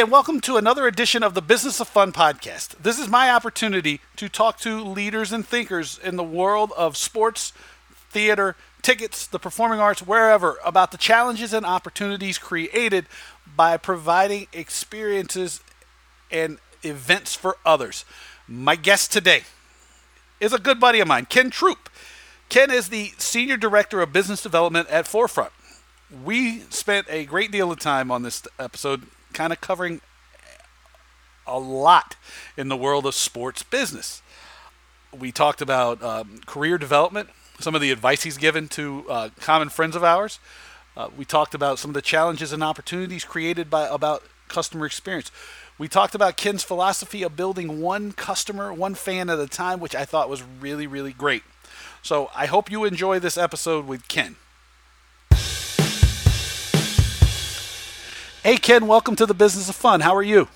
And welcome to another edition of the Business of Fun podcast. This is my opportunity to talk to leaders and thinkers in the world of sports, theater, tickets, the performing arts, wherever, about the challenges and opportunities created by providing experiences and events for others. My guest today is a good buddy of mine, Ken Troupe. Ken is the Senior Director of Business Development at Forefront. We spent a great deal of time on this episode kind of covering a lot in the world of sports business. We talked about um, career development, some of the advice he's given to uh, common friends of ours. Uh, we talked about some of the challenges and opportunities created by about customer experience. We talked about Ken's philosophy of building one customer, one fan at a time, which I thought was really, really great. So I hope you enjoy this episode with Ken. Hey, Ken, welcome to the Business of Fun. How are you?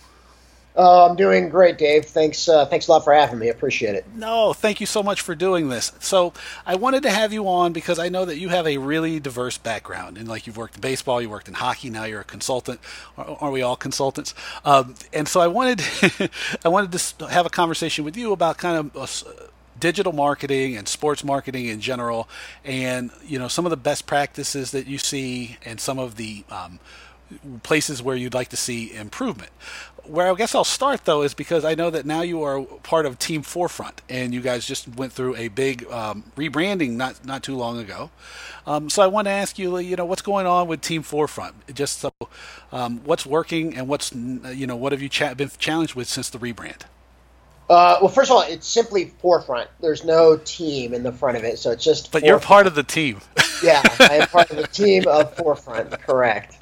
Oh, I'm doing great, Dave. Thanks, uh, thanks a lot for having me. I appreciate it. No, thank you so much for doing this. So, I wanted to have you on because I know that you have a really diverse background, and like you've worked in baseball, you worked in hockey, now you're a consultant. Are we all consultants? Um, and so, I wanted, I wanted to have a conversation with you about kind of. Uh, digital marketing and sports marketing in general, and you know some of the best practices that you see, and some of the um, places where you'd like to see improvement. Where I guess I'll start though is because I know that now you are part of Team Forefront, and you guys just went through a big um, rebranding not not too long ago. Um, so I want to ask you, you know, what's going on with Team Forefront? Just so, um, what's working and what's you know what have you cha- been challenged with since the rebrand? Uh, well, first of all, it's simply Forefront. There's no team in the front of it, so it's just. But forefront. you're part of the team. yeah, I am part of the team of Forefront. Correct.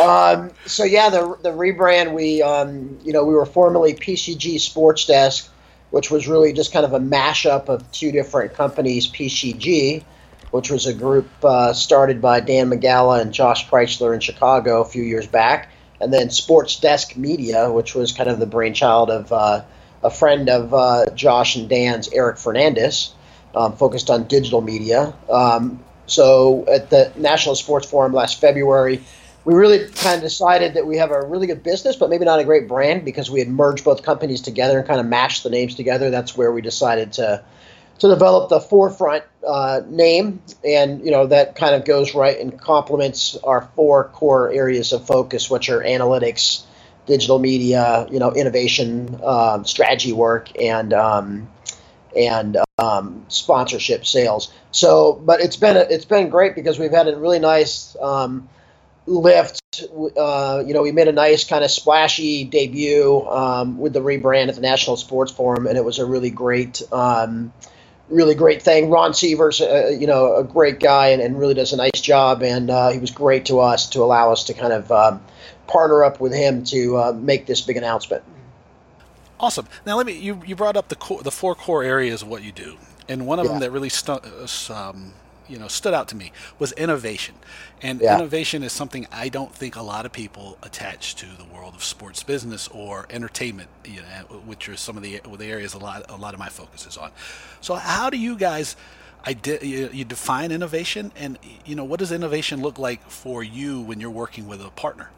Um, so yeah, the the rebrand we um, you know we were formerly PCG Sports Desk, which was really just kind of a mashup of two different companies, PCG, which was a group uh, started by Dan Migala and Josh Chrysler in Chicago a few years back, and then Sports Desk Media, which was kind of the brainchild of uh, a friend of uh, Josh and Dan's, Eric Fernandez, um, focused on digital media. Um, so at the National Sports Forum last February we really kind of decided that we have a really good business, but maybe not a great brand because we had merged both companies together and kind of mashed the names together. That's where we decided to to develop the forefront uh, name, and you know that kind of goes right and complements our four core areas of focus, which are analytics, digital media, you know, innovation, um, strategy work, and um, and um, sponsorship sales. So, but it's been it's been great because we've had a really nice um, lift. Uh, you know, we made a nice kind of splashy debut um, with the rebrand at the National Sports Forum, and it was a really great, um, really great thing. Ron Seaver, uh, you know, a great guy and, and, really does a nice job, and uh, he was great to us to allow us to kind of um, partner up with him to uh, make this big announcement. Awesome. Now, let me. You, you brought up the core, the four core areas of what you do, and one of yeah. them that really stu- um, you know stood out to me was innovation. And yeah. innovation is something i don't think a lot of people attach to the world of sports business or entertainment you know, which are some of the, the areas a lot a lot of my focus is on. So how do you guys I you, you define innovation? And you know what does innovation look like for you when you're working with a partner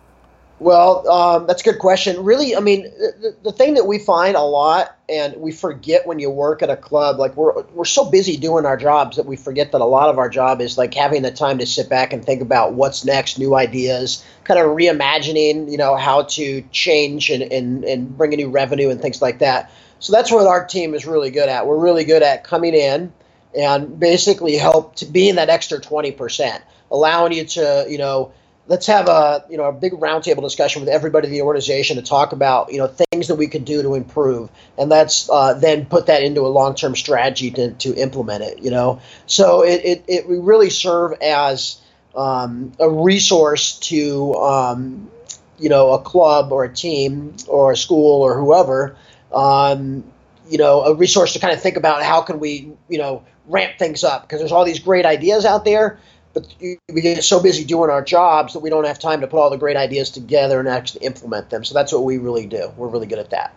well, um, that's a good question. Really, I mean, the, the thing that we find a lot, and we forget when you work at a club, like we're we're so busy doing our jobs that we forget that a lot of our job is like having the time to sit back and think about what's next, new ideas, kind of reimagining, you know, how to change and and and bring a new revenue and things like that. So that's what our team is really good at. We're really good at coming in and basically help to be in that extra twenty percent, allowing you to, you know let's have a you know a big roundtable discussion with everybody in the organization to talk about you know things that we could do to improve, and let's uh, then put that into a long term strategy to, to implement it. You know, so it it, it we really serve as um, a resource to um, you know a club or a team or a school or whoever. Um, you know, a resource to kind of think about how can we, you know, ramp things up because there's all these great ideas out there but we get so busy doing our jobs that we don't have time to put all the great ideas together and actually implement them. So that's what we really do. We're really good at that.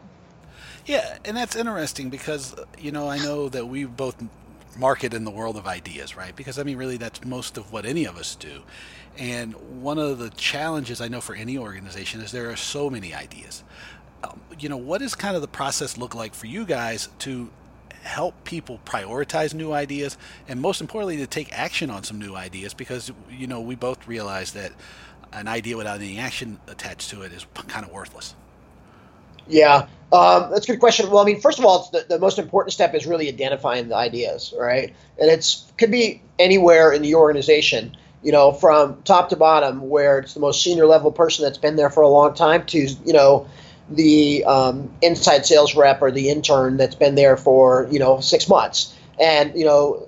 Yeah, and that's interesting because you know I know that we both market in the world of ideas, right? Because I mean, really, that's most of what any of us do. And one of the challenges I know for any organization is there are so many ideas. Um, you know, what does kind of the process look like for you guys to help people prioritize new ideas and most importantly to take action on some new ideas because you know we both realize that an idea without any action attached to it is kind of worthless yeah, um, that's a good question. Well, I mean, first of all, the, the, most important step is really identifying the ideas, right? And it's could be anywhere in the organization, you know, from top to bottom, where it's the most senior level person that's been there for a long time to, you know, the um, inside sales rep or the intern that's been there for, you know, six months, and you know,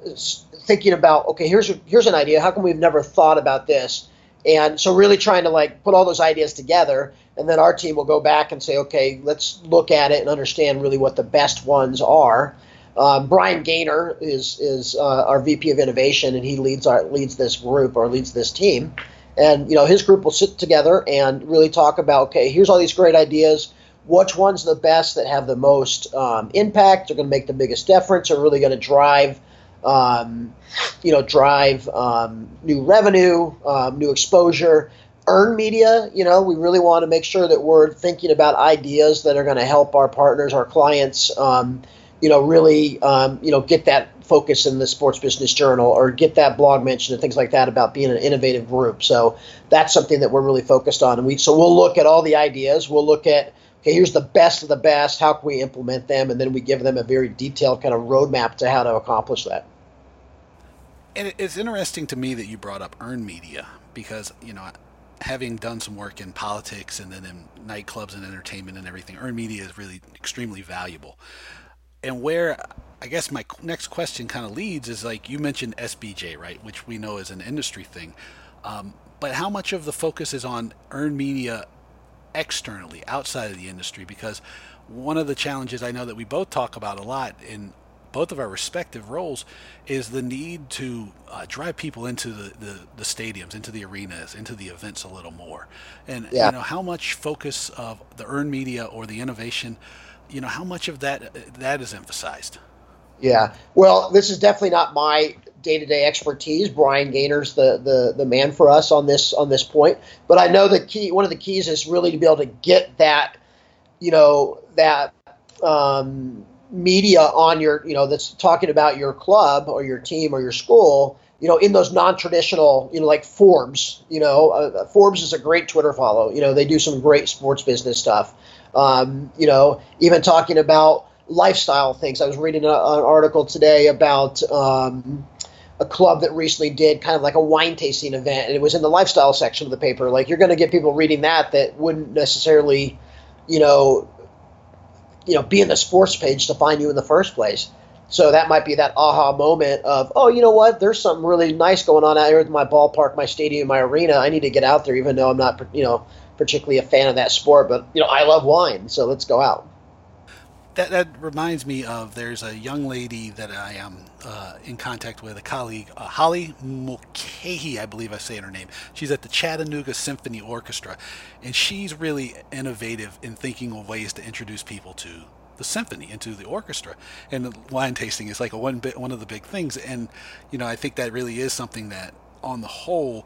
thinking about, okay, here's here's an idea. How come we've never thought about this? And so, really trying to like put all those ideas together and then our team will go back and say, okay, let's look at it and understand really what the best ones are. Um, Brian Gainor is is uh, our VP of innovation, and he leads our leads this group or leads this team. And you know, his group will sit together and really talk about, okay, here's all these great ideas. Which one's the best that have the most um, impact? Are going to make the biggest difference? Are really going to drive, um, you know, drive um, new revenue, um, new exposure earn media. You know, we really want to make sure that we're thinking about ideas that are going to help our partners, our clients, um, you know, really, um, you know, get that focus in the Sports Business Journal or get that blog mention and things like that about being an innovative group. So that's something that we're really focused on. And we so we'll look at all the ideas. We'll look at okay, here's the best of the best. How can we implement them? And then we give them a very detailed kind of roadmap to how to accomplish that. And it's interesting to me that you brought up earned media because you know having done some work in politics and then in nightclubs and entertainment and everything, earned media is really extremely valuable. And where I guess my next question kind of leads is like you mentioned SBJ, right, which we know is an industry thing. Um, but how much of the focus is on earned media externally, outside of the industry? Because one of the challenges I know that we both talk about a lot in both of our respective roles is the need to uh, drive people into the, the, the, stadiums, into the arenas, into the events a little more. And yeah. you know how much focus of the earned media or the innovation, you know how much of that that is emphasized. Yeah, well, this is definitely not my day-to-day expertise. Brian Gainor's the, the the man for us on this on this point. But I know the key one of the keys is really to be able to get that, you know, that um, media on your, you know, that's talking about your club or your team or your school, you know, in those non-traditional, you know, like Forbes. You know, uh, Forbes is a great Twitter follow. You know, they do some great sports business stuff. Um, you know, even talking about lifestyle things. I was reading a, an article today about. Um, a club that recently did kind of like a wine tasting event, and it was in the lifestyle section of the paper. Like you're going to get people reading that that wouldn't necessarily, you know, you know, be in the sports page to find you in the first place. So that might be that aha moment of, oh, you know what? There's something really nice going on out here at my ballpark, my stadium, my arena. I need to get out there, even though I'm not, you know, particularly a fan of that sport. But you know, I love wine, so let's go out that, that reminds me of there's a young lady that I am uh, in contact with, a colleague, uh, Holly Mulcahy, I believe I say her name. She's at the Chattanooga Symphony Orchestra, and she's really innovative in thinking of ways to introduce people to the symphony into the orchestra. And the wine tasting is like a one bit one of the big things. And you know, I think that really is something that on the whole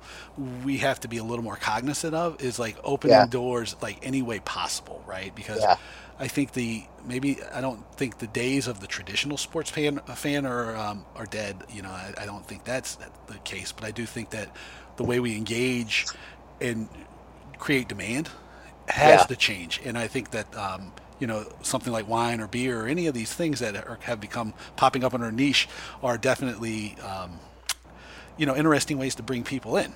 we have to be a little more cognizant of is like opening yeah. doors like any way possible, right? Because yeah I think the maybe I don't think the days of the traditional sports fan fan are um, are dead. You know, I, I don't think that's the case, but I do think that the way we engage and create demand has yeah. to change, and I think that. Um, you know, something like wine or beer or any of these things that are, have become popping up in our niche are definitely, um, you know, interesting ways to bring people in.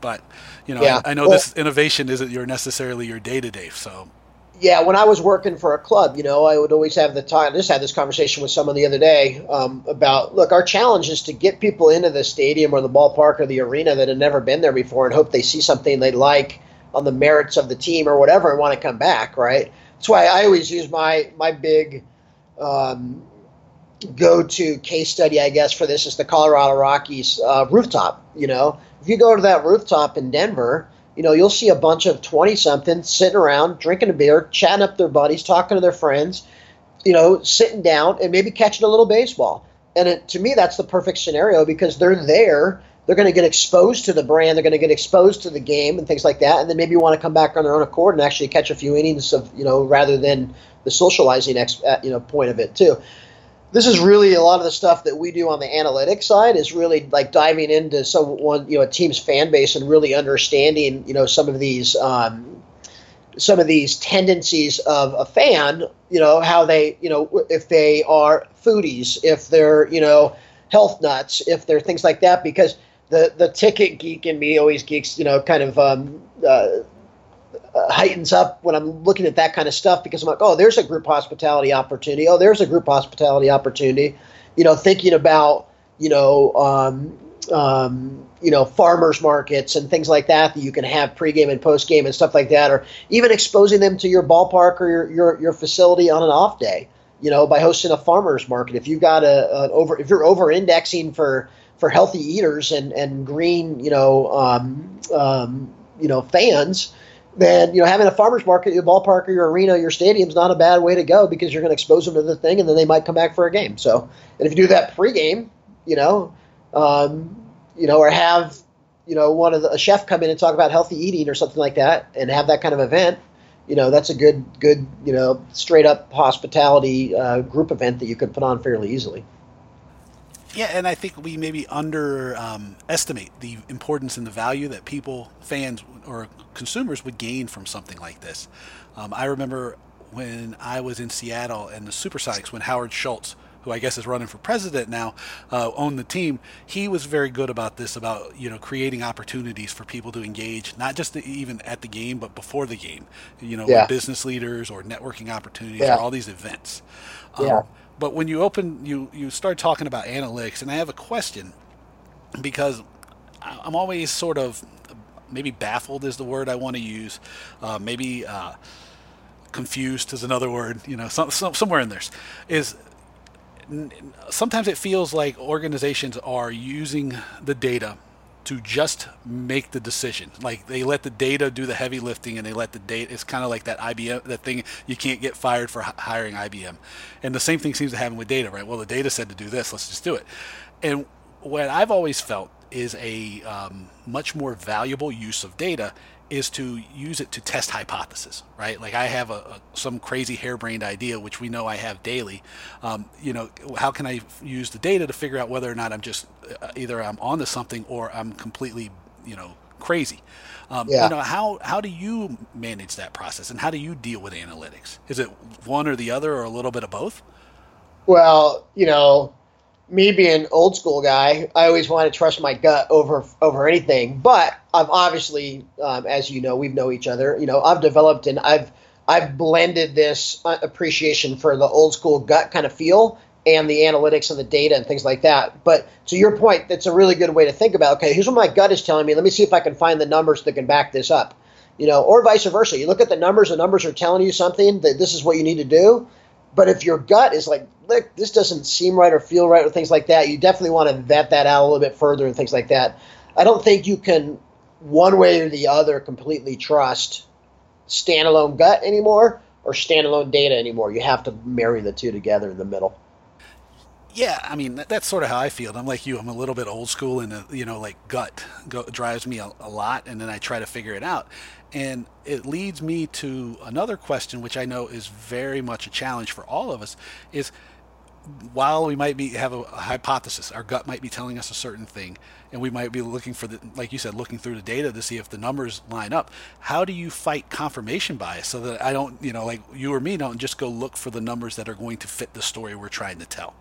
But, you know, yeah. I, I, know well, this innovation isn't your necessarily your day to day. So yeah, when I was working for a club, you know, I would always have the time. I just had this conversation with someone the other day um, about look, our challenge is to get people into the stadium or the ballpark or the arena that have never been there before and hope they see something they like on the merits of the team or whatever and want to come back, right? That's why I always use my my big um, go to case study, I guess, for this is the Colorado Rockies uh, rooftop. You know, if you go to that rooftop in Denver you know, you'll see a bunch of 20 somethings sitting around, drinking a beer, chatting up their buddies, talking to their friends, you know, sitting down and maybe catching a little baseball. And it, to me, that's the perfect scenario because they're there. They're going to get exposed to the brand. They're going to get exposed to the game and things like that. And then maybe want to come back on their own accord and actually catch a few innings of, you know, rather than the socializing, ex, uh, you know, point of it too. This is really a lot of the stuff that we do on the analytics side is really like diving into someone, you know, a team's fan base and really understanding, you know, some of these um, some of these tendencies of a fan, you know, how they, you know, if they are foodies, if they're, you know, health nuts, if they're things like that, because the the ticket geek in me always geeks, you know, kind of um, uh, heightens up when I'm looking at that kind of stuff because I'm like, oh, there's a group hospitality opportunity. Oh, there's a group hospitality opportunity. You know, thinking about, you know, um, um, you know farmers markets and things like that that you can have pregame and postgame and stuff like that, or even exposing them to your ballpark or your your, your facility on an off day. You know, by hosting a farmers market. If you've got a, over if you're over indexing for for healthy eaters and and green, you know, um, um, you know fans, then you know having a farmers market, your ballpark or your arena, your stadium is not a bad way to go because you're going to expose them to the thing, and then they might come back for a game. So, and if you do that pregame, you know, um, you know, or have you know one of the, a chef come in and talk about healthy eating or something like that, and have that kind of event. You know, that's a good, good, you know, straight up hospitality uh, group event that you could put on fairly easily. Yeah, and I think we maybe underestimate um, the importance and the value that people, fans, or consumers would gain from something like this. Um, I remember when I was in Seattle and the Supersonics, when Howard Schultz who I guess is running for president now, uh, owned the team. He was very good about this, about you know creating opportunities for people to engage, not just the, even at the game, but before the game. You know, yeah. business leaders or networking opportunities yeah. or all these events. Um, yeah. But when you open, you you start talking about analytics, and I have a question because I'm always sort of maybe baffled is the word I want to use, uh, maybe. Uh, confused is another word, you know, some, some, somewhere in there, is sometimes it feels like organizations are using the data to just make the decision. Like they let the data do the heavy lifting, and they let the data. It's kind of like that IBM, that thing you can't get fired for hiring IBM, and the same thing seems to happen with data, right? Well, the data said to do this, let's just do it. And what I've always felt is a um, much more valuable use of data is to use it to test hypothesis, right? Like I have a, a some crazy harebrained idea, which we know I have daily. Um, you know, how can I use the data to figure out whether or not I'm just uh, either I'm onto something or I'm completely, you know, crazy. Um, yeah. You know, how how do you manage that process, and how do you deal with analytics? Is it one or the other, or a little bit of both? Well, you know, me being old school guy, I always want to trust my gut over over anything. But I've obviously, um, as you know, we've know each other. You know, I've developed and I've I've blended this uh, appreciation for the old school gut kind of feel and the analytics and the data and things like that. But to your point, that's a really good way to think about. Okay, here's what my gut is telling me. Let me see if I can find the numbers that can back this up. You know, or vice versa. You look at the numbers. The numbers are telling you something that this is what you need to do but if your gut is like, look, this doesn't seem right or feel right or things like that, you definitely want to vet that out a little bit further and things like that. I don't think you can, one way or the other, completely trust standalone gut anymore or standalone data anymore. You have to marry the two together in the middle. Yeah, I mean that's sort of how I feel. I'm like you. I'm a little bit old school, and uh, you know, like gut go, drives me a, a lot, and then I try to figure it out. And it leads me to another question, which I know is very much a challenge for all of us, is while we might be have a, a, hypothesis, our gut might be telling us a certain thing, and we might be looking for the, like you said, looking through the data to see if the numbers line up. How do you fight confirmation bias so that I don't, you know, like you or me don't just go look for the numbers that are going to fit the story we're trying to tell?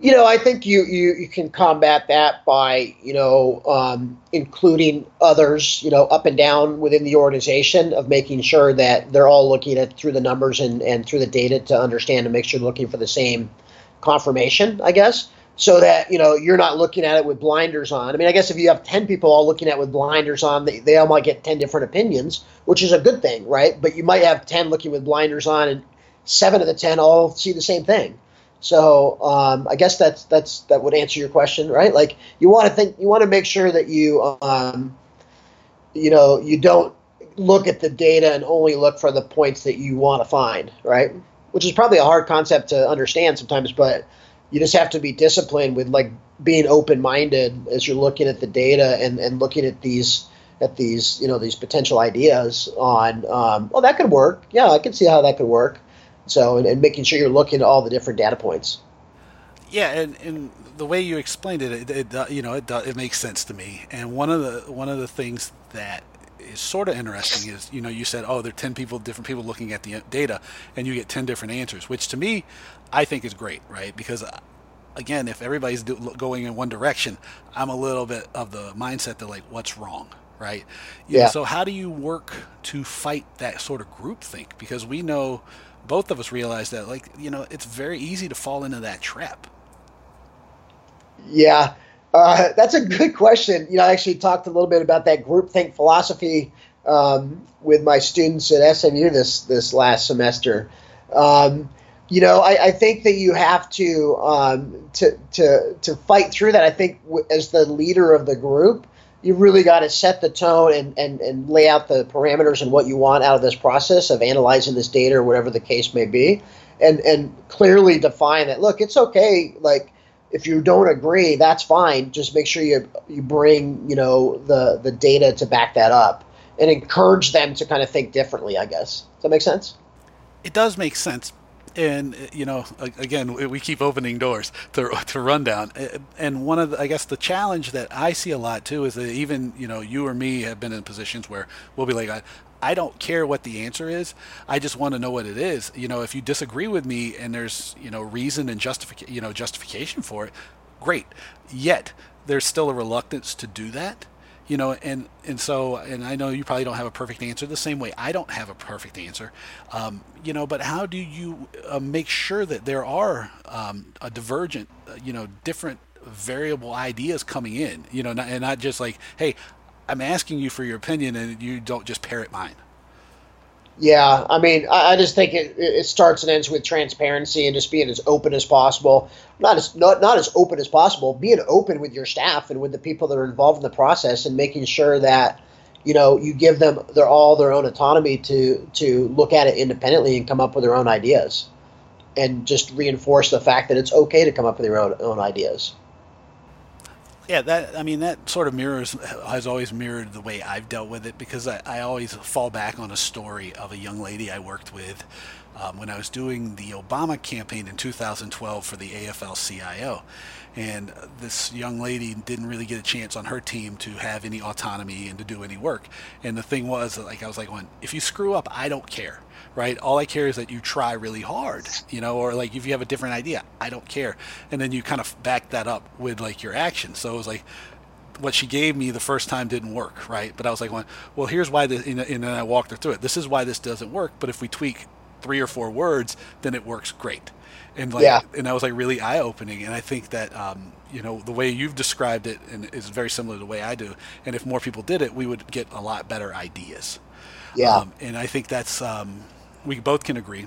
You know, I think you, you, you can combat that by, you know, um, including others, you know, up and down within the organization of making sure that they're all looking at through the numbers and, and through the data to understand and make sure they're looking for the same confirmation, I guess, so that, you know, you're not looking at it with blinders on. I mean, I guess if you have 10 people all looking at it with blinders on, they, they all might get 10 different opinions, which is a good thing, right? But you might have 10 looking with blinders on and seven of the 10 all see the same thing so um, I guess that's that's that would answer your question, right? Like you want to think, you want to make sure that you, um, you know, you don't look at the data and only look for the points that you want to find, right? Which is probably a hard concept to understand sometimes, but you just have to be disciplined with like being open minded as you're looking at the data and, and looking at these at these you know these potential ideas on um, well that could work yeah I can see how that could work so and, and making sure you're looking at all the different data points. Yeah and, and the way you explained it, it, it uh, you know it, uh, it makes sense to me. And one of the one of the things that is sort of interesting is you know you said oh there are 10 people different people looking at the uh, data and you get 10 different answers which to me i think is great right? Because uh, again if everybody's do, going in one direction i'm a little bit of the mindset that like what's wrong right? You yeah. know, so how do you work to fight that sort of group think? Because we know both of us realize that like you know it's very easy to fall into that trap yeah uh, that's a good question. You know, I actually talked a little bit about that groupthink philosophy um, with my students at SMU this this last semester. Um, you know, I, I, think that you have to um, to to to fight through that. I think as the leader of the group, you really got to set the tone and, and and lay out the parameters and what you want out of this process of analyzing this data or whatever the case may be, and and clearly define that. Look, it's okay. Like if you don't agree, that's fine. Just make sure you you bring you know the the data to back that up and encourage them to kind of think differently. I guess does that make sense? It does make sense, and uh, you know, again, we keep opening doors to to rundown. Uh, and one of the, I guess the challenge that I see a lot too is that even you know you or me have been in positions where we'll be like, I don't care what the answer is. I just want to know what it is. You know, if you disagree with me and there's, you know, reason and justification, you know, justification for it, great. Yet there's still a reluctance to do that. You know, and and so, and I know you probably don't have a perfect answer. The same way I don't have a perfect answer. Um, you know, but how do you uh, make sure that there are um, a divergent, uh, you know, different variable ideas coming in? You know, not, and not just like, hey, I'm asking you for your opinion, and you don't just parrot mine. Yeah, I mean, I, I just think it, it starts and ends with transparency and just being as open as possible. Not as not not as open as possible. Being open with your staff and with the people that are involved in the process, and making sure that you know you give them their all their own autonomy to to look at it independently and come up with their own ideas, and just reinforce the fact that it's okay to come up with your own own ideas. Yeah, that I mean that sort of mirrors has always mirrored the way I've dealt with it because I, I always fall back on a story of a young lady I worked with um, when I was doing the Obama campaign in 2012 for the AFL-CIO, and this young lady didn't really get a chance on her team to have any autonomy and to do any work. And the thing was, like I was like, "When if you screw up, I don't care." right? All I care is that you try really hard, you know, or like if you have a different idea, I don't care. And then you kind of back that up with like your action. So it was like, what she gave me the first time didn't work, right? But I was like, well, here's why this, and then I walked her through it. This is why this doesn't work. But if we tweak three or four words, then it works great. And like, yeah. and that was like really eye opening. And I think that, um, you know, the way you've described it and is very similar to the way I do. And if more people did it, we would get a lot better ideas. Yeah. Um, and I think that's, um, we both can agree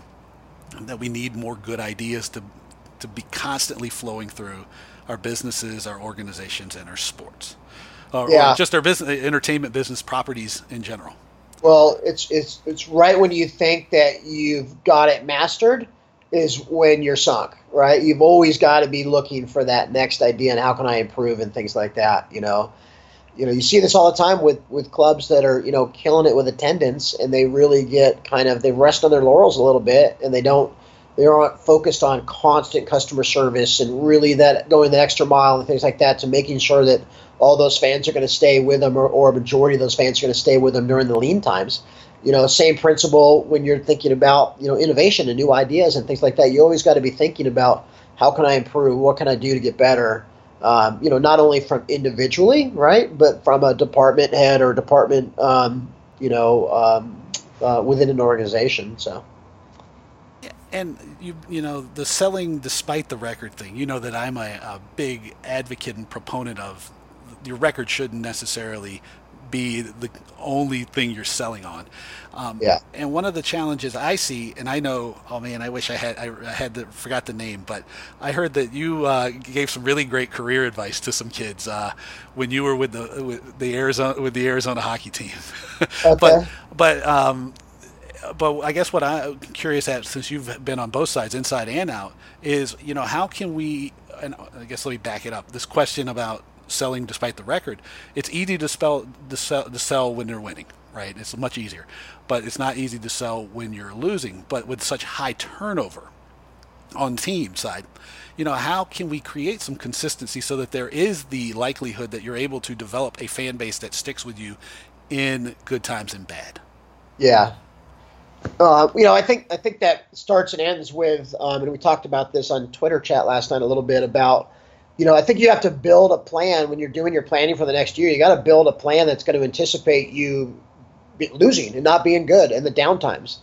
that we need more good ideas to to be constantly flowing through our businesses, our organizations, and our sports, or, yeah. or just our business, entertainment business properties in general. Well, it's it's it's right when you think that you've got it mastered is when you're sunk, right? You've always got to be looking for that next idea and how can I improve and things like that, you know you know, you see this all the time with with clubs that are you know killing it with attendance, and they really get kind of they rest on their laurels a little bit, and they don't they aren't focused on constant customer service and really that going the extra mile and things like that to making sure that all those fans are going to stay with them or, or a majority of those fans are going to stay with them during the lean times you know same principle when you're thinking about you know innovation and new ideas and things like that you always got to be thinking about how can i improve what can i do to get better um, you know, not only from individually, right, but from a department head or department, um, you know, um, uh, within an organization. So. And you, you know, the selling despite the record thing. You know that I'm a, a big advocate and proponent of your record shouldn't necessarily be the only thing you're selling on. Um, yeah. And one of the challenges I see, and I know, oh man, I wish I had I, I had the, forgot the name, but I heard that you uh, gave some really great career advice to some kids uh, when you were with the with the Arizona with the Arizona hockey team. Okay. but but um, but I guess what I'm curious at, since you've been on both sides, inside and out, is you know how can we? And I guess let me back it up. This question about selling despite the record, it's easy to spell to sell, to sell when they're winning, right? It's much easier, but it's not easy to sell when you're losing. But with such high turnover on team side, you know how can we create some consistency so that there is the likelihood that you're able to develop a fan base that sticks with you in good times and bad? Yeah, uh, you know, I think I think that starts and ends with, um, and we talked about this on Twitter chat last night a little bit about, you know, I think you have to build a plan when you're doing your planning for the next year. You got to build a plan that's going to anticipate you losing and not being good and the downtimes,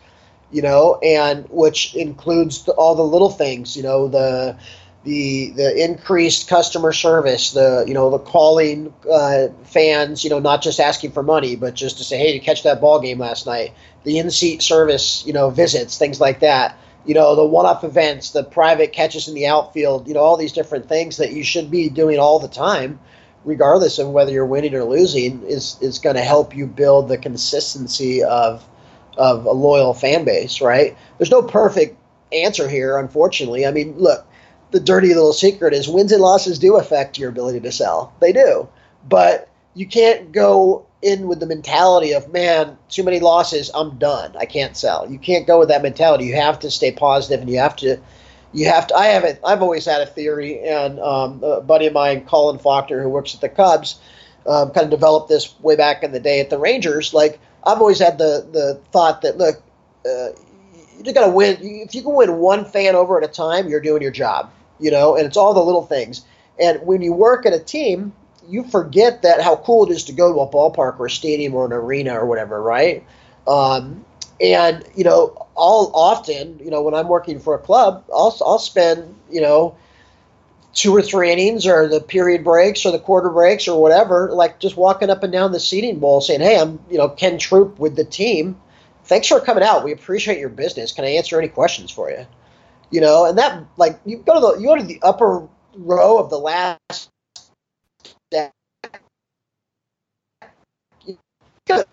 you know, and which includes the, all the little things, you know, the the the increased customer service, the you know the calling uh, fans, you know, not just asking for money, but just to say, hey, to catch that ball game last night, the in-seat service, you know, visits, things like that. You know, the one-off events, the private catches in the outfield, you know, all these different things that you should be doing all the time, regardless of whether you're winning or losing, is is going to help you build the consistency of of a loyal fan base, right? There's no perfect answer here, unfortunately. I mean, look the dirty little secret is wins and losses do affect your ability to sell. They do. But you can't go in with the mentality of, man, too many losses, I'm done. I can't sell. You can't go with that mentality. You have to stay positive and you have to you have to I have it I've always had a theory and um, a buddy of mine, Colin Faulkner, who works at the Cubs, um, kind of developed this way back in the day at the Rangers. Like I've always had the the thought that look, uh, you got to win. If you can win one fan over at a time, you're doing your job you know, and it's all the little things. And when you work at a team, you forget that how cool it is to go to a ballpark or a stadium or an arena or whatever, right? Um, and you know, all often, you know, when I'm working for a club, I'll I'll spend you know two or three innings or the period breaks or the quarter breaks or whatever, like just walking up and down the seating bowl saying, Hey, I'm, you know, Ken Troupe with the team. Thanks for coming out. We appreciate your business. Can I answer any questions for you? you know, and that like you go to the you go to the upper row of the last Gotta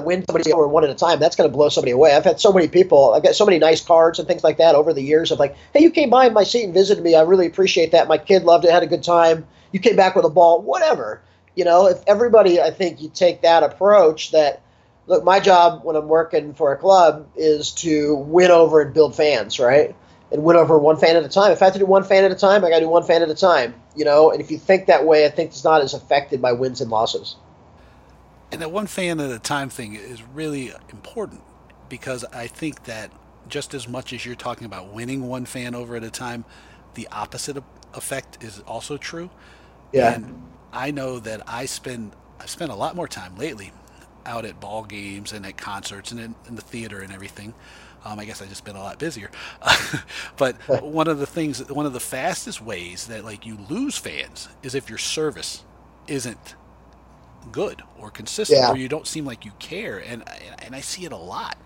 win somebody over one at a time. That's to blow somebody away. I've had so many people. I've got so many nice cards and things like that over the years of like, hey, you came by my seat and visited me. I really appreciate that. My kid loved it, had a good time. You came back with a ball, whatever. You know, if everybody, I think you take that approach that look, my job when I'm working for a club is to win over and build fans, right? and win over one fan at a time. If I have to do one fan at a time, I got to do one fan at a time. You know, and if you think that way, I think it's not as affected by wins and losses. And that one fan at a time thing is really important because I think that just as much as you're talking about winning one fan over at a time, the opposite effect is also true. Yeah. And I know that I spend I've spent a lot more time lately out at ball games and at concerts and in, in the theater and everything um, I guess I just been a lot busier. but one of the things, one of the fastest ways that like you lose fans is if your service isn't good or consistent yeah. or you don't seem like you care and and I see it a lot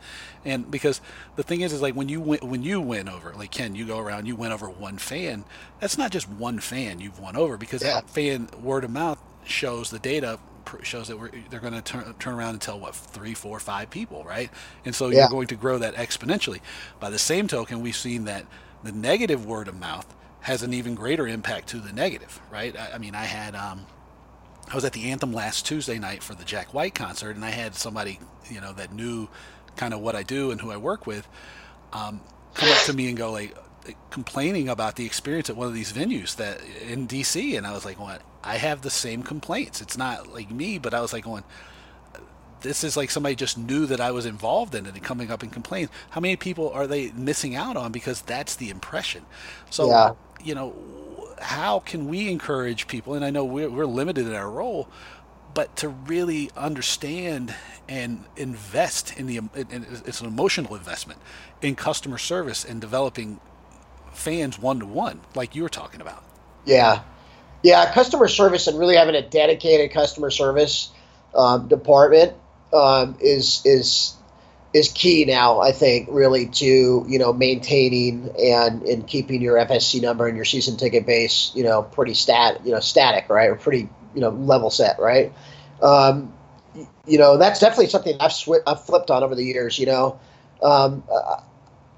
and because the thing is is like when you win, when you win over like Ken you go around you win over one fan that's not just one fan you've won over because yeah. that fan word of mouth shows the data shows that they're going to turn, turn around and tell what three, four, five people, right? And so yeah. you're going to grow that exponentially. By the same token, we've seen that the negative word of mouth has an even greater impact to the negative, right? I, I mean, I had um, I was at the Anthem last Tuesday night for the Jack White concert, and I had somebody you know that knew kind of what I do and who I work with um, come up to me and go like complaining about the experience at one of these venues that in DC, and I was like, "What? I have the same complaints. It's not like me, but I was like going, this is like somebody just knew that I was involved in it and coming up and complaining. How many people are they missing out on because that's the impression? So, yeah. you know, how can we encourage people? And I know we're, we're limited in our role, but to really understand and invest in the, it's an emotional investment in customer service and developing fans one to one, like you were talking about. Yeah, yeah, customer service and really having a dedicated customer service um, department um, is is is key now. I think really to you know maintaining and and keeping your FSE number and your season ticket base you know pretty stat you know static right or pretty you know level set right. Um, you know that's definitely something I've sw- I've flipped on over the years. You know, Um,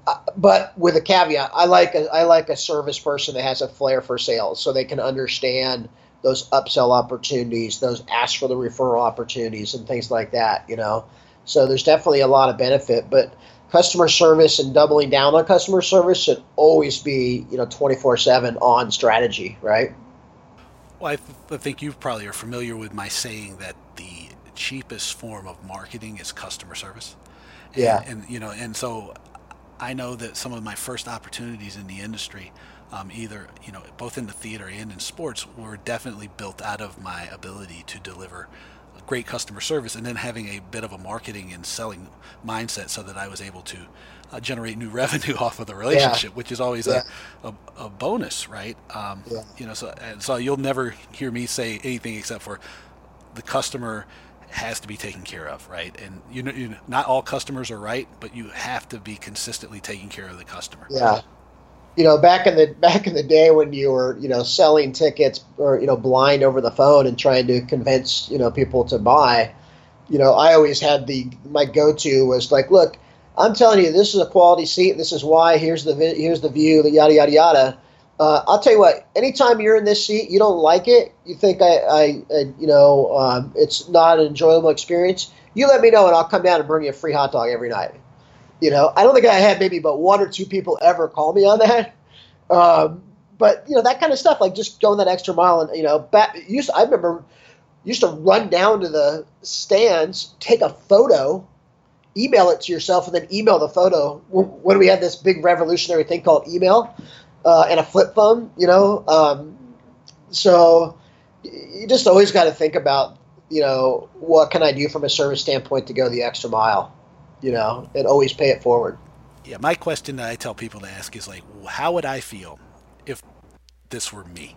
uh, but with a caveat, I like a, I like a service person that has a flair for sales, so they can understand those upsell opportunities, those ask for the referral opportunities, and things like that. You know, so there's definitely a lot of benefit, but customer service and doubling down on customer service should always be you know 24/7 on strategy, right? Well, I, th- I think you probably are familiar with my saying that the cheapest form of marketing is customer service. And, yeah. And you know, and so I know that some of my first opportunities in the industry, um, either you know, both in the theater and in sports, were definitely built out of my ability to deliver great customer service, and then having a bit of a marketing and selling mindset, so that I was able to uh, generate new revenue off of the relationship, yeah. which is always yeah. a, a, a, bonus, right? Um, yeah. You know, so so you'll never hear me say anything except for the customer has to be taken care of, right? And you know, you know, not all customers are right, but you have to be consistently taking care of the customer. Yeah. You know, back in the back in the day when you were, you know, selling tickets or you know blind over the phone and trying to convince you know people to buy, you know, I always had the my go-to was like, look, I'm telling you, this is a quality seat. This is why. Here's the here's the view. The yada yada yada uh, I'll tell you what. Anytime you're in this seat, you don't like it. You think I, I, I you know, um, it's not an enjoyable experience. You let me know, and I'll come down and bring you a free hot dog every night. You know, I don't think I had maybe but one or two people ever call me on that. Um, but you know that kind of stuff, like just going that extra mile, and you know, back, used I remember used to run down to the stands, take a photo, email it to yourself, and then email the photo. When we had this big revolutionary thing called email, uh, and a flip phone, you know. Um, so you just always got to think about, you know, what can I do from a service standpoint to go the extra mile, you know, and always pay it forward. Yeah, my question that I tell people to ask is like, how would I feel if this were me?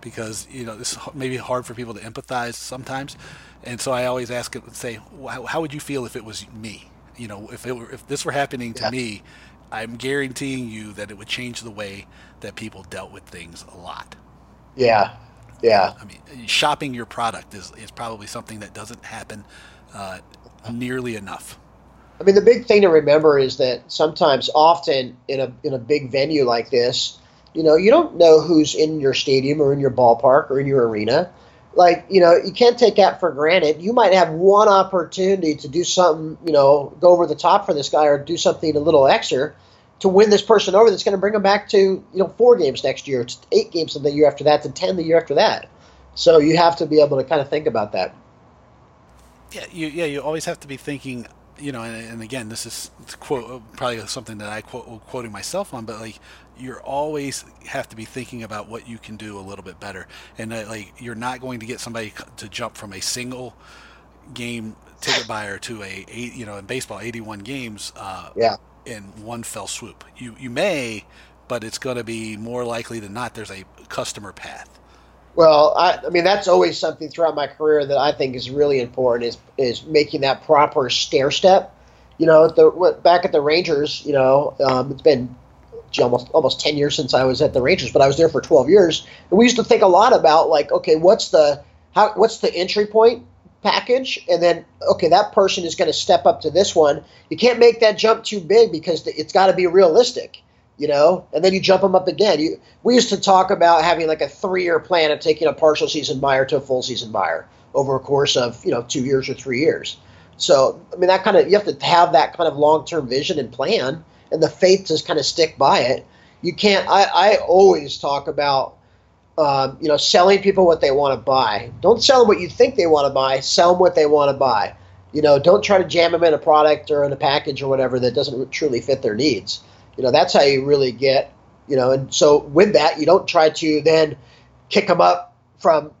Because you know this may be hard for people to empathize sometimes, and so I always ask it, and say, how would you feel if it was me? You know, if it were, if this were happening to yeah. me, I'm guaranteeing you that it would change the way that people dealt with things a lot. Yeah, yeah. I mean, shopping your product is, is probably something that doesn't happen uh, nearly enough. I mean, the big thing to remember is that sometimes, often in a in a big venue like this, you know, you don't know who's in your stadium or in your ballpark or in your arena like you know you can't take that for granted. You might have one opportunity to do something you know go over the top for this guy or do something a little extra to win this person over that's going to bring them back to you know four games next year to eight games the year after that to ten the year after that. So you have to be able to kind of think about that. Yeah you yeah you always have to be thinking you know and, and again this is quote probably something that i quote quoting myself on but like you're always have to be thinking about what you can do a little bit better. And like you're not going to get somebody to jump from a single game ticket buyer to a eight, you know in baseball 81 games uh, yeah. in one fell swoop. You you may but it's going to be more likely than not there's a customer path. Well I, I mean that's always something throughout my career that i think is really important is is making that proper stair step. You know the back at the rangers you know um, it's been almost almost 10 years since I was at the Rangers, but I was there for 12 years. And we used to think a lot about like, okay, what's the how what's the entry point package? And then okay, that person is going to step up to this one. You can't make that jump too big because it's got to be realistic, you know. And then you jump them up again. You, we used to talk about having like a three-year plan of taking a partial season buyer to a full season buyer over a course of you know two years or three years. So I mean that kind of you have to have that kind of long-term vision and plan and the faith to kind of stick by it. You can't. I, I always talk about um, you know selling people what they want to buy. Don't sell them what you think they want to buy. Sell them what they want to buy. You know, don't try to jam them in a product or in a package or whatever that doesn't truly fit their needs. You know, that's how you really get. You know, and so with that, you don't try to then kick them up from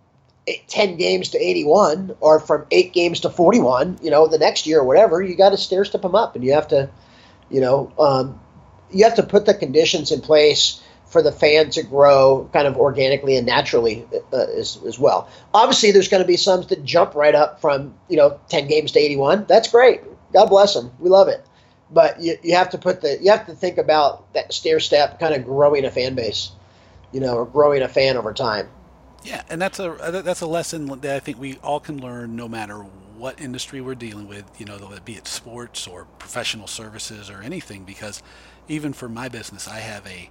eight, 10 games to 81 or from eight games to 41, you know, the next year or whatever. You got to stair step them up and you have to you know, um, you have to put the conditions in place for the fan to grow kind of organically and naturally uh, as, as well. Obviously, there's going to be some that jump right up from you know 10 games to 81. That's great. God bless them. We love it. But you, you have to put the you have to think about that stair step kind of growing a fan base, you know, or growing a fan over time. Yeah, and that's a that's a lesson that I think we all can learn no matter what industry we're dealing with, you know, be it sports or professional services or anything, because even for my business, I have a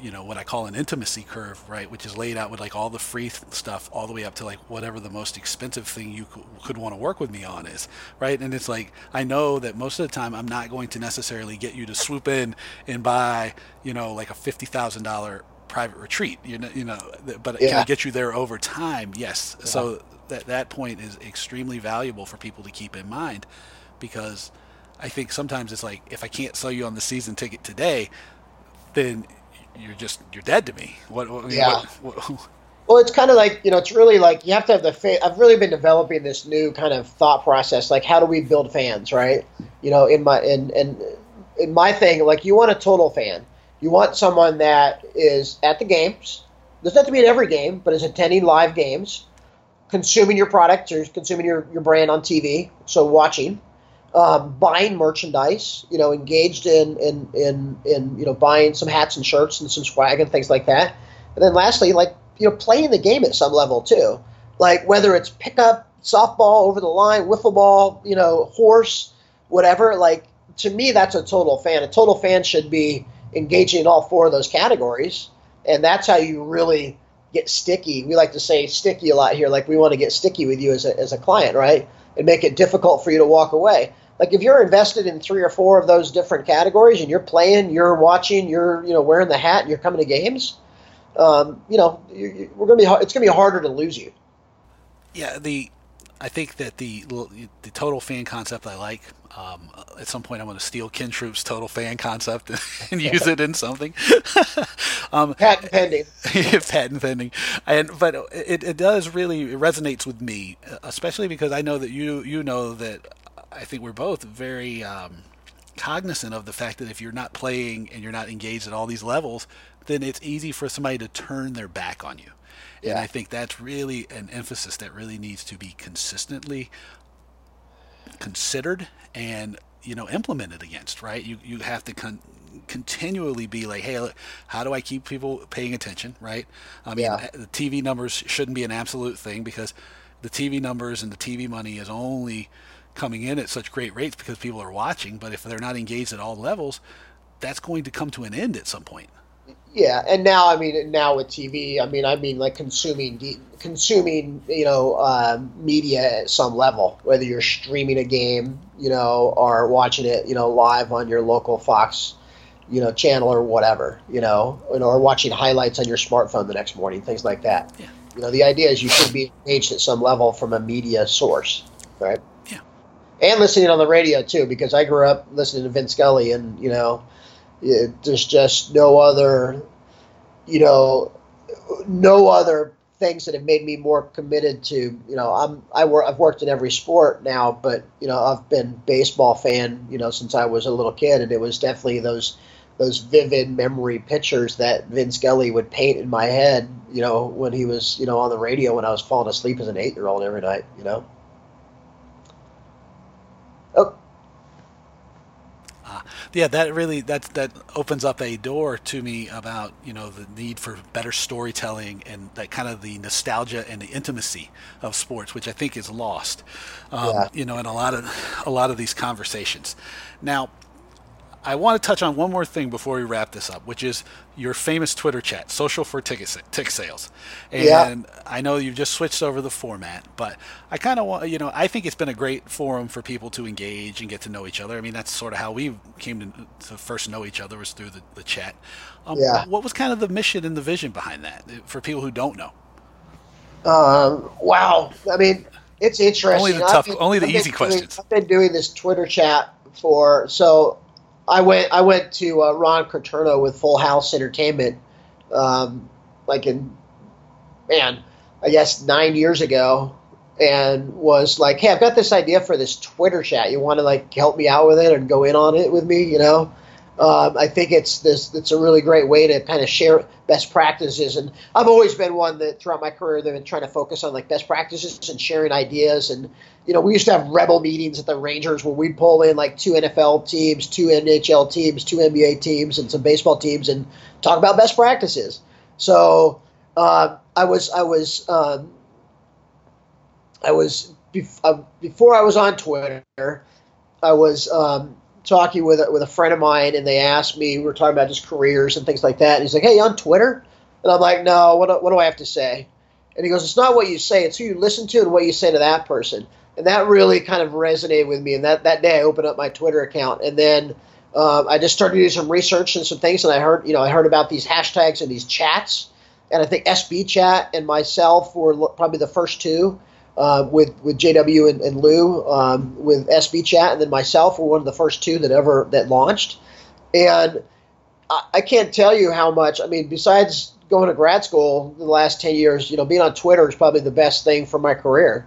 you know what I call an intimacy curve, right, which is laid out with like all the free th- stuff all the way up to like whatever the most expensive thing you could, could want to work with me on is, right? And it's like I know that most of the time I'm not going to necessarily get you to swoop in and buy, you know, like a fifty thousand dollar private retreat, you know, you know, but yeah. can I get you there over time? Yes. Yeah. So that that point is extremely valuable for people to keep in mind because I think sometimes it's like if I can't sell you on the season ticket today, then you're just you're dead to me. What? what yeah. What, what, well, it's kind of like you know, it's really like you have to have the. Fa- I've really been developing this new kind of thought process. Like, how do we build fans, right? You know, in my in in in my thing, like you want a total fan. You want someone that is at the games. Doesn't have to be at every game, but is attending live games, consuming your product or consuming your, your brand on TV. So watching, um, buying merchandise, you know, engaged in, in, in, in, you know, buying some hats and shirts and some swag and things like that. And then lastly, like, you know, playing the game at some level too. Like whether it's pickup, softball, over the line, wiffle ball, you know, horse, whatever. Like to me, that's a total fan. A total fan should be engaging in all four of those categories. And that's how you really get sticky. We like to say sticky a lot here. Like we want to get sticky with you as a, as a client, right? And make it difficult for you to walk away like if you're invested in three or four of those different categories and you're playing, you're watching, you're you know wearing the hat, and you're coming to games, um, you know we're gonna be it's gonna be harder to lose you. Yeah, the I think that the the total fan concept I like. Um, at some point, I'm going to steal Ken Troupe's total fan concept and use it in something. um, patent pending. patent pending, and but it, it does really it resonates with me, especially because I know that you you know that I think we're both very um, cognizant of the fact that if you're not playing and you're not engaged at all these levels, then it's easy for somebody to turn their back on you. Yeah. And I think that's really an emphasis that really needs to be consistently considered and you know implemented against. Right? You you have to con- continually be like, hey, how do I keep people paying attention? Right? I mean, yeah. the TV numbers shouldn't be an absolute thing because the TV numbers and the TV money is only coming in at such great rates because people are watching. But if they're not engaged at all levels, that's going to come to an end at some point. Yeah, and now I mean, now with TV, I mean, I mean like consuming consuming you know uh, media at some level, whether you're streaming a game, you know, or watching it, you know, live on your local Fox, you know, channel or whatever, you know, or watching highlights on your smartphone the next morning, things like that. Yeah. You know, the idea is you should be engaged at some level from a media source, right? Yeah. and listening on the radio too, because I grew up listening to Vince Scully, and you know, it, there's just no other, you know, no other things that have made me more committed to. You know, I'm I work I've worked in every sport now, but you know, I've been baseball fan, you know, since I was a little kid, and it was definitely those those vivid memory pictures that Vince Scully would paint in my head, you know, when he was, you know, on the radio when I was falling asleep as an eight year old every night, you know. Oh. Uh, yeah, that really that that opens up a door to me about you know the need for better storytelling and that kind of the nostalgia and the intimacy of sports, which I think is lost, um, yeah. you know, in a lot of a lot of these conversations. Now, I want to touch on one more thing before we wrap this up, which is your famous Twitter chat, social for ticket tick sales. And yeah. I know you've just switched over the format, but I kind of want, you know, I think it's been a great forum for people to engage and get to know each other. I mean, that's sort of how we came to, to first know each other was through the, the chat. Um, yeah. What was kind of the mission and the vision behind that for people who don't know? Um, wow. I mean, it's interesting. Only the tough, been, only the I've easy questions. I've been doing this Twitter chat for so I went I went to uh, Ron Curturno with Full House Entertainment, um, like in man, I guess nine years ago, and was like, hey, I've got this idea for this Twitter chat. You want to like help me out with it and go in on it with me, you know? Um, I think it's this. It's a really great way to kind of share best practices. And I've always been one that throughout my career that been trying to focus on like best practices and sharing ideas. And you know, we used to have rebel meetings at the Rangers where we'd pull in like two NFL teams, two NHL teams, two NBA teams, and some baseball teams, and talk about best practices. So uh, I was I was um, I was bef- uh, before I was on Twitter, I was um, talking with a, with a friend of mine, and they asked me. We were talking about just careers and things like that. And he's like, "Hey, you on Twitter?" And I'm like, "No. What do, what do I have to say?" And he goes, "It's not what you say; it's who you listen to and what you say to that person." And that really kind of resonated with me. And that that day, I opened up my Twitter account, and then. Um, I just started doing some research and some things, and I heard, you know, I heard about these hashtags and these chats, and I think SB Chat and myself were probably the first two uh, with with JW and, and Lou um, with SB Chat, and then myself were one of the first two that ever that launched. And I, I can't tell you how much. I mean, besides going to grad school the last ten years, you know, being on Twitter is probably the best thing for my career.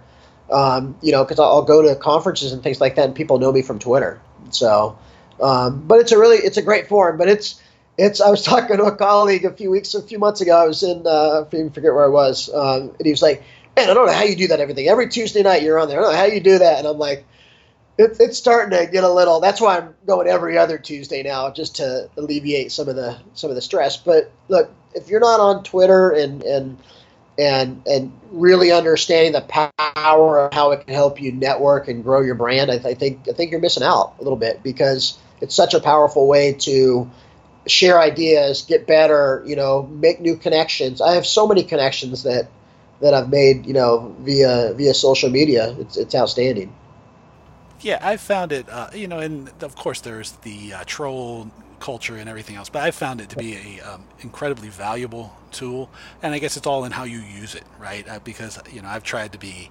Um, you know, because I'll, I'll go to conferences and things like that, and people know me from Twitter. So, um, but it's a really it's a great forum. But it's it's. I was talking to a colleague a few weeks, a few months ago. I was in, uh, I forget where I was, um, and he was like, "Man, I don't know how you do that. Everything every Tuesday night you're on there. I don't know how you do that." And I'm like, "It's it's starting to get a little. That's why I'm going every other Tuesday now, just to alleviate some of the some of the stress. But look, if you're not on Twitter and and and and really understanding the power of how it can help you network and grow your brand, I, th- I think I think you're missing out a little bit because it's such a powerful way to share ideas, get better, you know, make new connections. I have so many connections that that I've made, you know, via via social media. It's it's outstanding. Yeah, I've found it, uh, you know, and of course there's the uh, troll culture and everything else, but I've found it to be a um, incredibly valuable tool, and I guess it's all in how you use it, right? Uh, because you know I've tried to be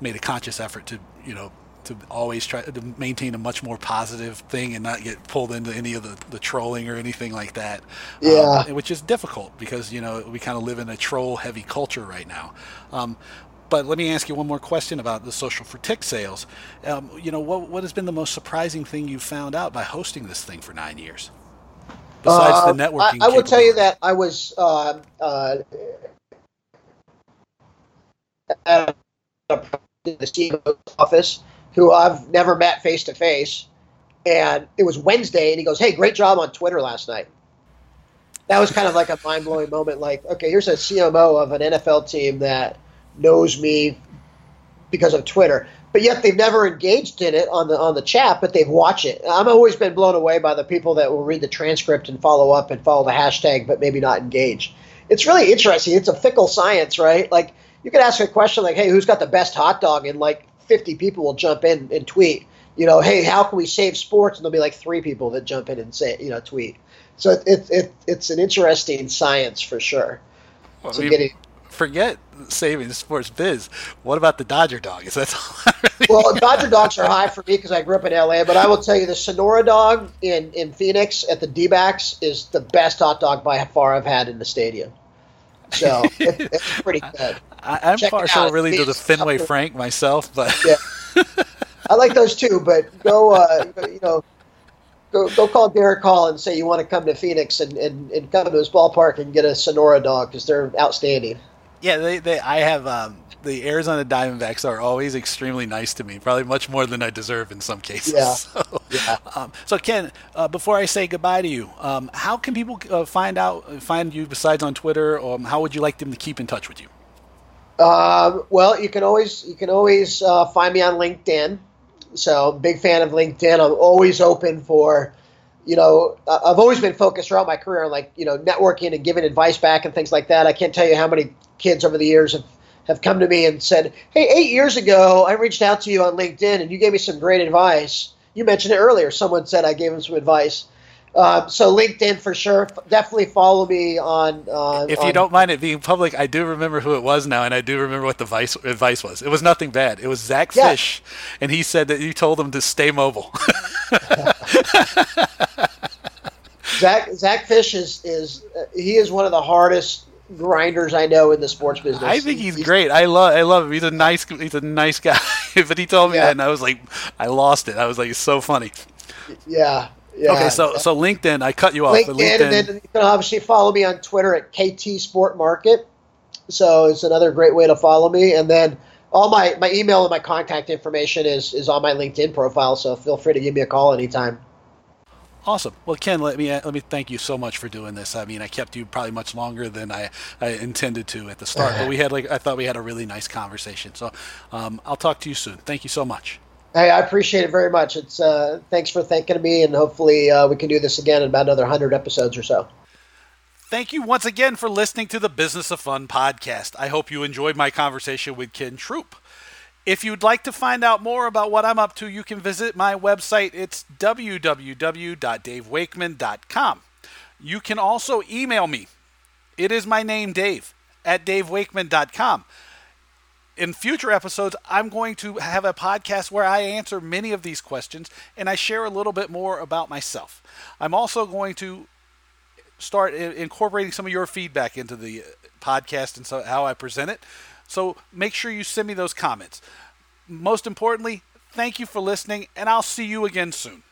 made a conscious effort to you know to always try to maintain a much more positive thing and not get pulled into any of the, the trolling or anything like that. Yeah. Um, which is difficult because, you know, we kind of live in a troll heavy culture right now. Um, but let me ask you one more question about the social for tick sales. Um, you know, what, what has been the most surprising thing you found out by hosting this thing for nine years? Besides Uh, the networking. I, I will tell you that I was uh, uh, at a, the CEO's office, who I've never met face to face, and it was Wednesday, and he goes, "Hey, great job on Twitter last night." That was kind of like a mind blowing moment. Like, okay, here's a CMO of an NFL team that knows me because of Twitter, but yet they've never engaged in it on the on the chat, but they've watched it. I've always been blown away by the people that will read the transcript and follow up and follow the hashtag, but maybe not engage. It's really interesting. It's a fickle science, right? Like you could ask a question like, "Hey, who's got the best hot dog?" and like 50 people will jump in and tweet. You know, hey, how can we save sports? And there'll be like three people that jump in and say, you know, tweet. So it, it, it it's an interesting science for sure. Well, So getting forget saving sports biz. What about the Dodger dog? Is that well, Dodger dogs are high for me because I grew up in LA. But I will tell you, the Sonora dog in in Phoenix at the D-backs is the best hot dog by far I've had in the stadium. So it, it's pretty good. I, I'm Check partial really to the Fenway Frank myself, but Yeah. I like those too, but go, uh, you know, go go call Derrick Hall and say you want to come to Phoenix and, and, and come to his ballpark and get a Sonora dog because they're outstanding. yeah, they, they I have um, the Arizona Diamondbacks are always extremely nice to me, probably much more than I deserve in some cases. Yeah. So, Yeah. um, so Ken, uh, before I say goodbye to you, um, how can people uh, find out find you besides on Twitter? Or um, how would you like them to keep in touch with you? Um, well, you can always you can always uh, find me on LinkedIn. So big fan of LinkedIn. I'm always open for, you know, I've always been focused throughout my career on like you know networking and giving advice back and things like that. I can't tell you how many kids over the years have have come to me and said, "Hey, eight years ago, I reached out to you on LinkedIn and you gave me some great advice." You mentioned it earlier. Someone said I gave them some advice. Uh, so LinkedIn for sure. Definitely follow me on. on If you on- don't mind it being public, I do remember who it was now, and I do remember what the vice, advice was. It was nothing bad. It was Zach Yeah. Fish, and he said that you told him to stay mobile. Zach Zach Fish is is uh, he is one of the hardest grinders I know in the sports business. I think he's great. I love I love him. He's a nice he's a nice guy. but he told me Yeah. that, and I was like, I lost it. I was like, it's so funny. Yeah. Yeah. okay, so so LinkedIn, I cut you off. but LinkedIn, and then you can obviously follow me on Twitter at KT Sport Market. So it's another great way to follow me. And then all my, my email and my contact information is, is on my LinkedIn profile. So feel free to give me a call anytime. Awesome. Well, Ken, let me let me thank you so much for doing this. I mean, I kept you probably much longer than I, I intended to at the start, but we had like I thought we had a really nice conversation. So um, I'll talk to you soon. Thank you so much. Hey, I appreciate it very much. It's uh, thanks for thinking me, and hopefully uh, we can do this again in about another hundred episodes or so. Thank you once again for listening to the Business of Fun podcast. I hope you enjoyed my conversation with Ken Troupe. If you'd like to find out more about what I'm up to, you can visit my website. It's www.davewakeman.com. You can also email me. It is my name, Dave, at davewakeman.com. In future episodes, I'm going to have a podcast where I answer many of these questions and I share a little bit more about myself. I'm also going to start incorporating some of your feedback into the uh, podcast and so how I present it. So make sure you send me those comments. Most importantly, thank you for listening, and I'll see you again soon.